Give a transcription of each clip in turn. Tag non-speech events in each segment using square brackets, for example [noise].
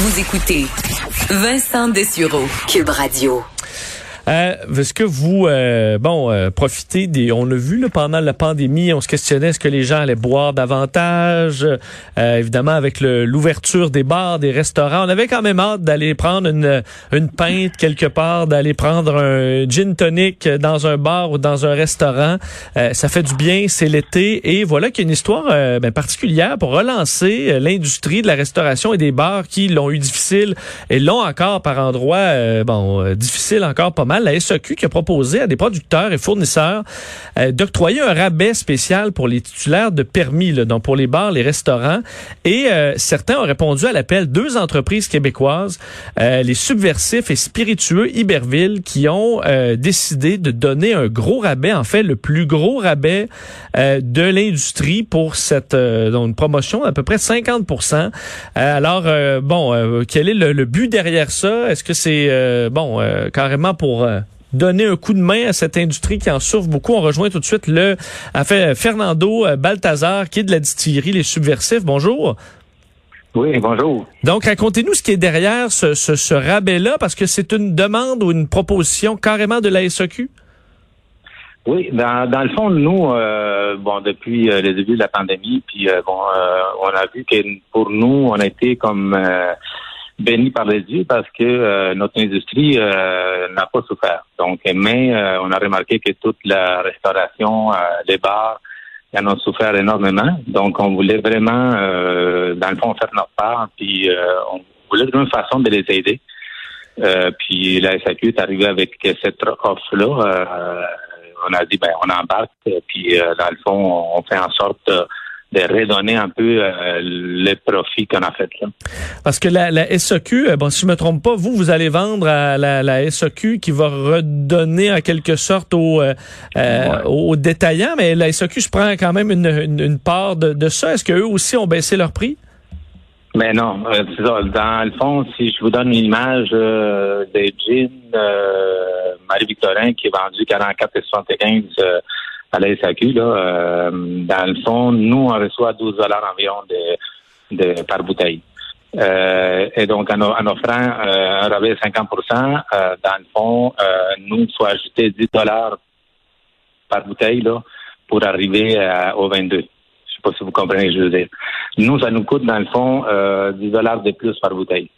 Vous écoutez Vincent Dessureau, Cube Radio. Euh, Est-ce que vous, euh, bon, euh, profitez des... On a vu là, pendant la pandémie, on se questionnait est-ce que les gens allaient boire davantage. Euh, évidemment, avec l'ouverture des bars, des restaurants, on avait quand même hâte d'aller prendre une, une pinte quelque part, d'aller prendre un gin tonic dans un bar ou dans un restaurant. Euh, ça fait du bien, c'est l'été. Et voilà qu'il y a une histoire ben, particulière pour relancer l'industrie de la restauration et des bars qui l'ont eu difficile et l'ont encore par endroits, bon, difficile encore pas mal la SEQ qui a proposé à des producteurs et fournisseurs euh, d'octroyer un rabais spécial pour les titulaires de permis, là, donc pour les bars, les restaurants. Et euh, certains ont répondu à l'appel. Deux entreprises québécoises, euh, les subversifs et spiritueux Iberville, qui ont décidé de donner un gros rabais, en fait le plus gros rabais de l'industrie pour cette donc une promotion d'à peu près 50% Alors, bon, quel est le, le, but derrière ça? Est-ce que c'est, bon, carrément pour donner un coup de main à cette industrie qui en souffre beaucoup. On rejoint tout de suite le fait, Fernando euh, Baltazar, qui est de la distillerie Les Subversifs. Bonjour. Oui, bonjour. Donc, racontez-nous ce qui est derrière ce, ce, rabais-là, parce que c'est une demande ou une proposition carrément de la SEQ. Oui, dans, dans le fond, nous, euh, bon, depuis euh, le début de la pandémie, puis bon, on a vu que pour nous, on a été comme béni par les dieux parce que euh, notre industrie euh, n'a pas souffert. Donc, mais euh, on a remarqué que toute la restauration, les bars, en ont souffert énormément. Donc, on voulait vraiment, dans le fond, faire notre part, puis on voulait trouver une façon de les aider. puis la SAQ est arrivée avec cette offre-là. on a dit, ben, on embarque, puis dans le fond, on fait en sorte de redonner un peu euh, le profit qu'on a fait là. Parce que la, la SEQ, euh, bon, si je me trompe pas, vous, vous allez vendre à la, la SEQ qui va redonner en quelque sorte aux, euh, aux détaillants, mais la SEQ je prends quand même une, une, part de, de ça. Est-ce qu'eux aussi ont baissé leur prix? Mais non, c'est ça. Dans le fond, si je vous donne une image des jeans Marie-Victorin qui est vendu 44,75 à la SAQ, là, euh, dans le fond, nous, on reçoit 12 dollars environ de, de, par bouteille. Euh, et donc, en, offrant euh, un rabais de 50 euh, dans le fond, euh, nous, il faut ajouter 10 dollars par bouteille là, pour arriver au 22. Je sais pas si vous comprenez ce que je veux dire. Nous, ça nous coûte, dans le fond, 10 dollars de plus par bouteille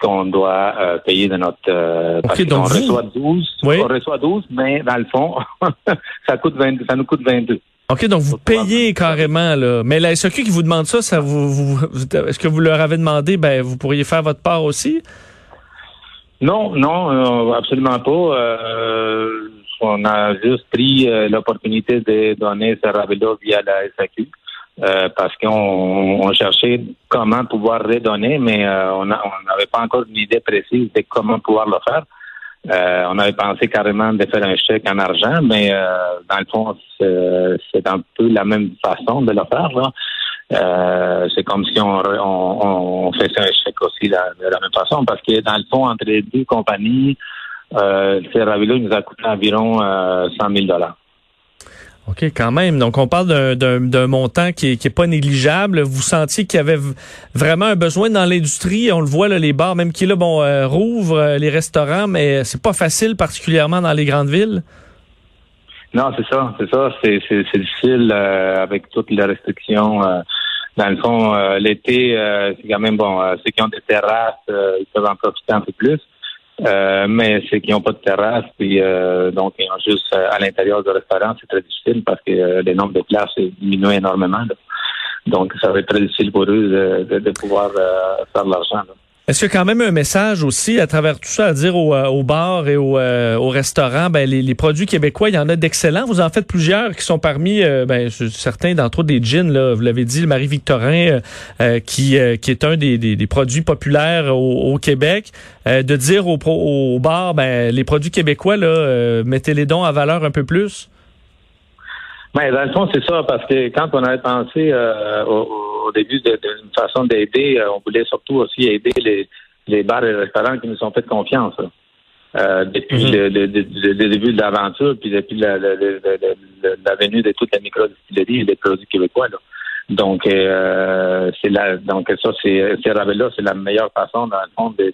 qu'on doit euh, payer de notre euh, parce qu'on reçoit 12 on reçoit 12 mais dans le fond [laughs] ça coûte 20, ça nous coûte 22 OK, donc vous payez carrément là. Mais la SEQ qui vous demande ça, ça vous, est-ce que vous leur avez demandé ben vous pourriez faire votre part aussi? Non, non, euh, absolument pas. Euh, on a juste pris l'opportunité de donner ce rabais-là via la SAQ. Euh, parce qu'on cherchait comment pouvoir redonner, mais euh, on n'avait pas encore une idée précise de comment pouvoir le faire. Euh, on avait pensé carrément de faire un chèque en argent, mais dans le fond, c'est un peu la même façon de le faire. C'est comme si on, on, faisait un chèque aussi de la même façon, parce que dans le fond, entre les deux compagnies, euh, ces nous a coûté environ 100 000 dollars. OK, quand même. Donc, on parle d'un montant qui est, qui est pas négligeable. Vous sentiez qu'il y avait vraiment un besoin dans l'industrie. On le voit, là, les bars, même qui, là, bon, euh, rouvrent euh, les restaurants, mais c'est pas facile, particulièrement dans les grandes villes. Non, c'est ça, c'est ça. C'est difficile euh, avec toutes les restrictions. dans le fond, l'été, c'est quand même bon. ceux qui ont des terrasses, ils peuvent en profiter un peu plus. Euh, mais c'est qu'ils n'ont pas de terrasse, puis euh, donc ils ont juste euh, à l'intérieur du restaurant, c'est très difficile parce que le nombre de places diminue énormément. Donc ça va être très difficile pour eux de, de, pouvoir faire de l'argent. Est-ce qu'il y a quand même un message aussi à travers tout ça à dire aux, euh, bars et aux, euh, restaurants, ben, les, produits québécois, il y en a d'excellents. Vous en faites plusieurs qui sont parmi euh, ben, certains d'entre eux des gins, là, vous l'avez dit, le Marie-Victorin, qui, qui est un des, des, produits populaires au, Québec. de dire aux, aux bars, ben, les produits québécois, là, mettez les dons à valeur un peu plus. Ben, dans le fond, c'est ça, parce que quand on avait pensé au au début d'une façon d'aider. Euh, on voulait surtout aussi aider les, les bars et les restaurants qui nous ont fait confiance. Euh, depuis mhm. le, début de l'aventure, puis depuis la, venue de toute la micro-distillerie et des produits québécois. Donc, c'est la, donc ça, c'est ces rabais-là, c'est la meilleure façon, dans le fond, de,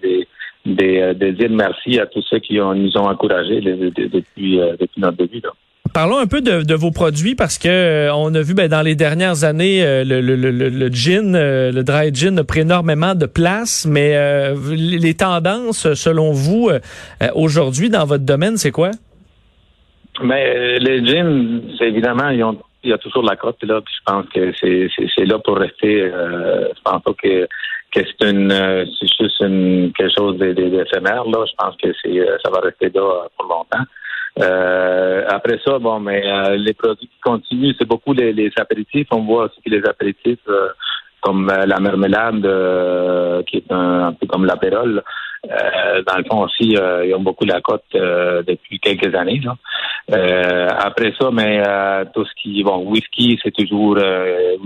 de, de, dire merci à tous ceux qui ont, nous ont encouragés depuis, depuis notre début. Là. Parlons un peu de, vos produits parce que euh, on a vu ben, dans les dernières années euh, le, le, le, gin, euh, le dry gin a pris énormément de place, mais les tendances, selon vous, aujourd'hui dans votre domaine, c'est quoi? Mais les gins, c'est évidemment, il y a toujours la cote là, je pense que c'est là pour rester. je pense pas que que c'est une c'est juste une quelque chose d'éphémère là. Je pense que c'est ça va rester là pour longtemps. Euh, après ça, bon, mais euh, les produits qui continuent, c'est beaucoup les, les, apéritifs. On voit aussi que les apéritifs, euh, comme la marmelade, qui est un, peu comme l'apérole, dans le fond aussi, ils ont beaucoup la cote depuis quelques années. Là. après ça, mais tout ce qui, bon, whisky, c'est toujours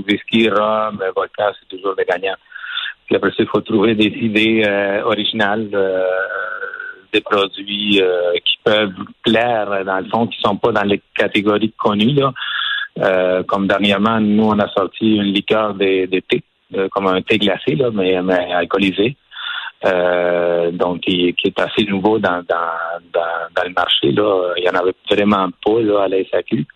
whisky, rhum, vodka, c'est toujours des gagnants. Puis après ça, il faut trouver des idées originales des produits euh, qui peuvent plaire, dans le fond, qui sont pas dans les catégories connues. Là. Euh, comme dernièrement, nous, on a sorti une liqueur de, de thé, euh, comme un thé glacé, là, mais, mais alcoolisé. donc, qui, est assez nouveau dans, dans, dans, le marché. Là. Il y en avait vraiment pas là, à la SAQ.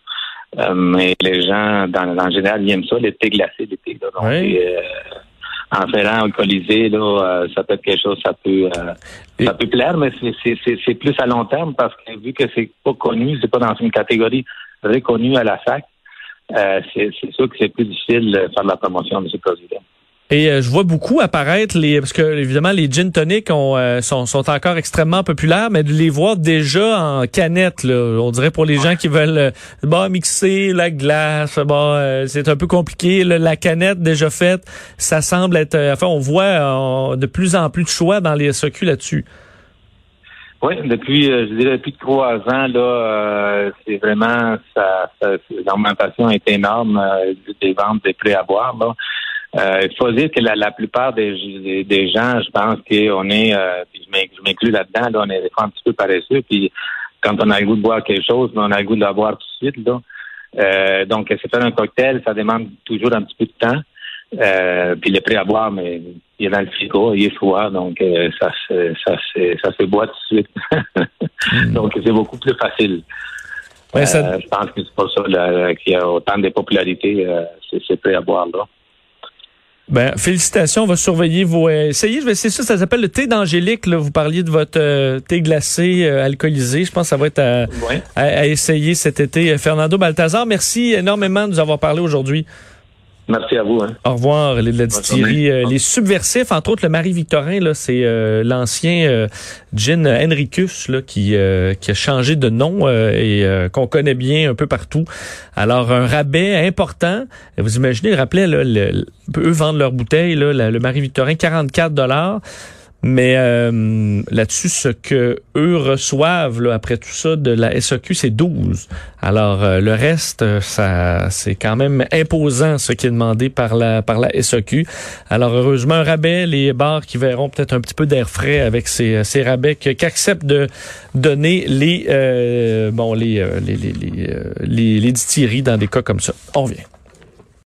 mais les gens, dans, en général, ils aiment ça, les thés glacés, les thés. Là, donc, ferrant alcoolisé, là, euh, ça peut être quelque chose, ça peut, euh, ça peut plaire, mais c'est plus à long terme parce que vu que c'est pas connu, c'est pas dans une catégorie reconnue à la SAC, euh, c'est sûr que c'est plus difficile de faire la promotion de ces produits-là. Et euh, je vois beaucoup apparaître les parce que évidemment les gin tonic euh, sont, sont encore extrêmement populaires, mais de les voir déjà en canette, là, on dirait pour les gens qui veulent euh, bah, mixer la glace, bah, c'est un peu compliqué. la canette déjà faite, ça semble être. enfin, on voit de plus en plus de choix dans les SOQ là-dessus. Oui, depuis, je dirais depuis trois ans, là, c'est vraiment ça, ça l'augmentation est énorme des ventes des prêts à boire. Là. Euh, il faut dire que la, la plupart des, des, gens, je pense qu'on est, euh, je m'inclus là-dedans, là, on est des fois un petit peu paresseux, puis quand on a le goût de boire quelque chose, on a le goût de la boire tout de suite. Là. Euh, donc, c'est faire un cocktail, ça demande toujours un petit peu de temps. Euh, puis le prêt à boire, mais il est dans le frigo, il est froid, donc euh, ça, se, ça, se, ça se boit tout de suite. [laughs] Donc, c'est beaucoup plus facile. Ouais, ça... je pense que c'est pour ça qu'il y a autant de popularité, c'est prêt à boire là. Ben, félicitations. On va surveiller vos. Euh, essayez, je vais essayer ça. Ça s'appelle le thé d'Angélique. Là. Vous parliez de votre euh, thé glacé euh, alcoolisé. Je pense que ça va être à, à essayer cet été. Fernando Baltazar, merci énormément de nous avoir parlé aujourd'hui. Merci à vous. Hein. Au revoir, les de la distillerie. Euh, les subversifs, entre autres le Marie-Victorin, là, c'est euh, l'ancien euh, gin Henricus là, qui, qui a changé de nom et qu'on connaît bien un peu partout. Alors, un rabais important. Vous imaginez, rappelez, là, le, eux vendent leur bouteille, là, le Marie-Victorin, 44 dollars. Mais euh, là-dessus, ce que eux reçoivent là, après tout ça de la SAQ, c'est 12. Alors euh, le reste, ça c'est quand même imposant ce qui est demandé par la par la SAQ. Alors heureusement un rabais, les bars qui verront peut-être un petit peu d'air frais avec ces, ces rabais qu'acceptent de donner les euh, bon les les, les, les, les, les distilleries dans des cas comme ça. On revient.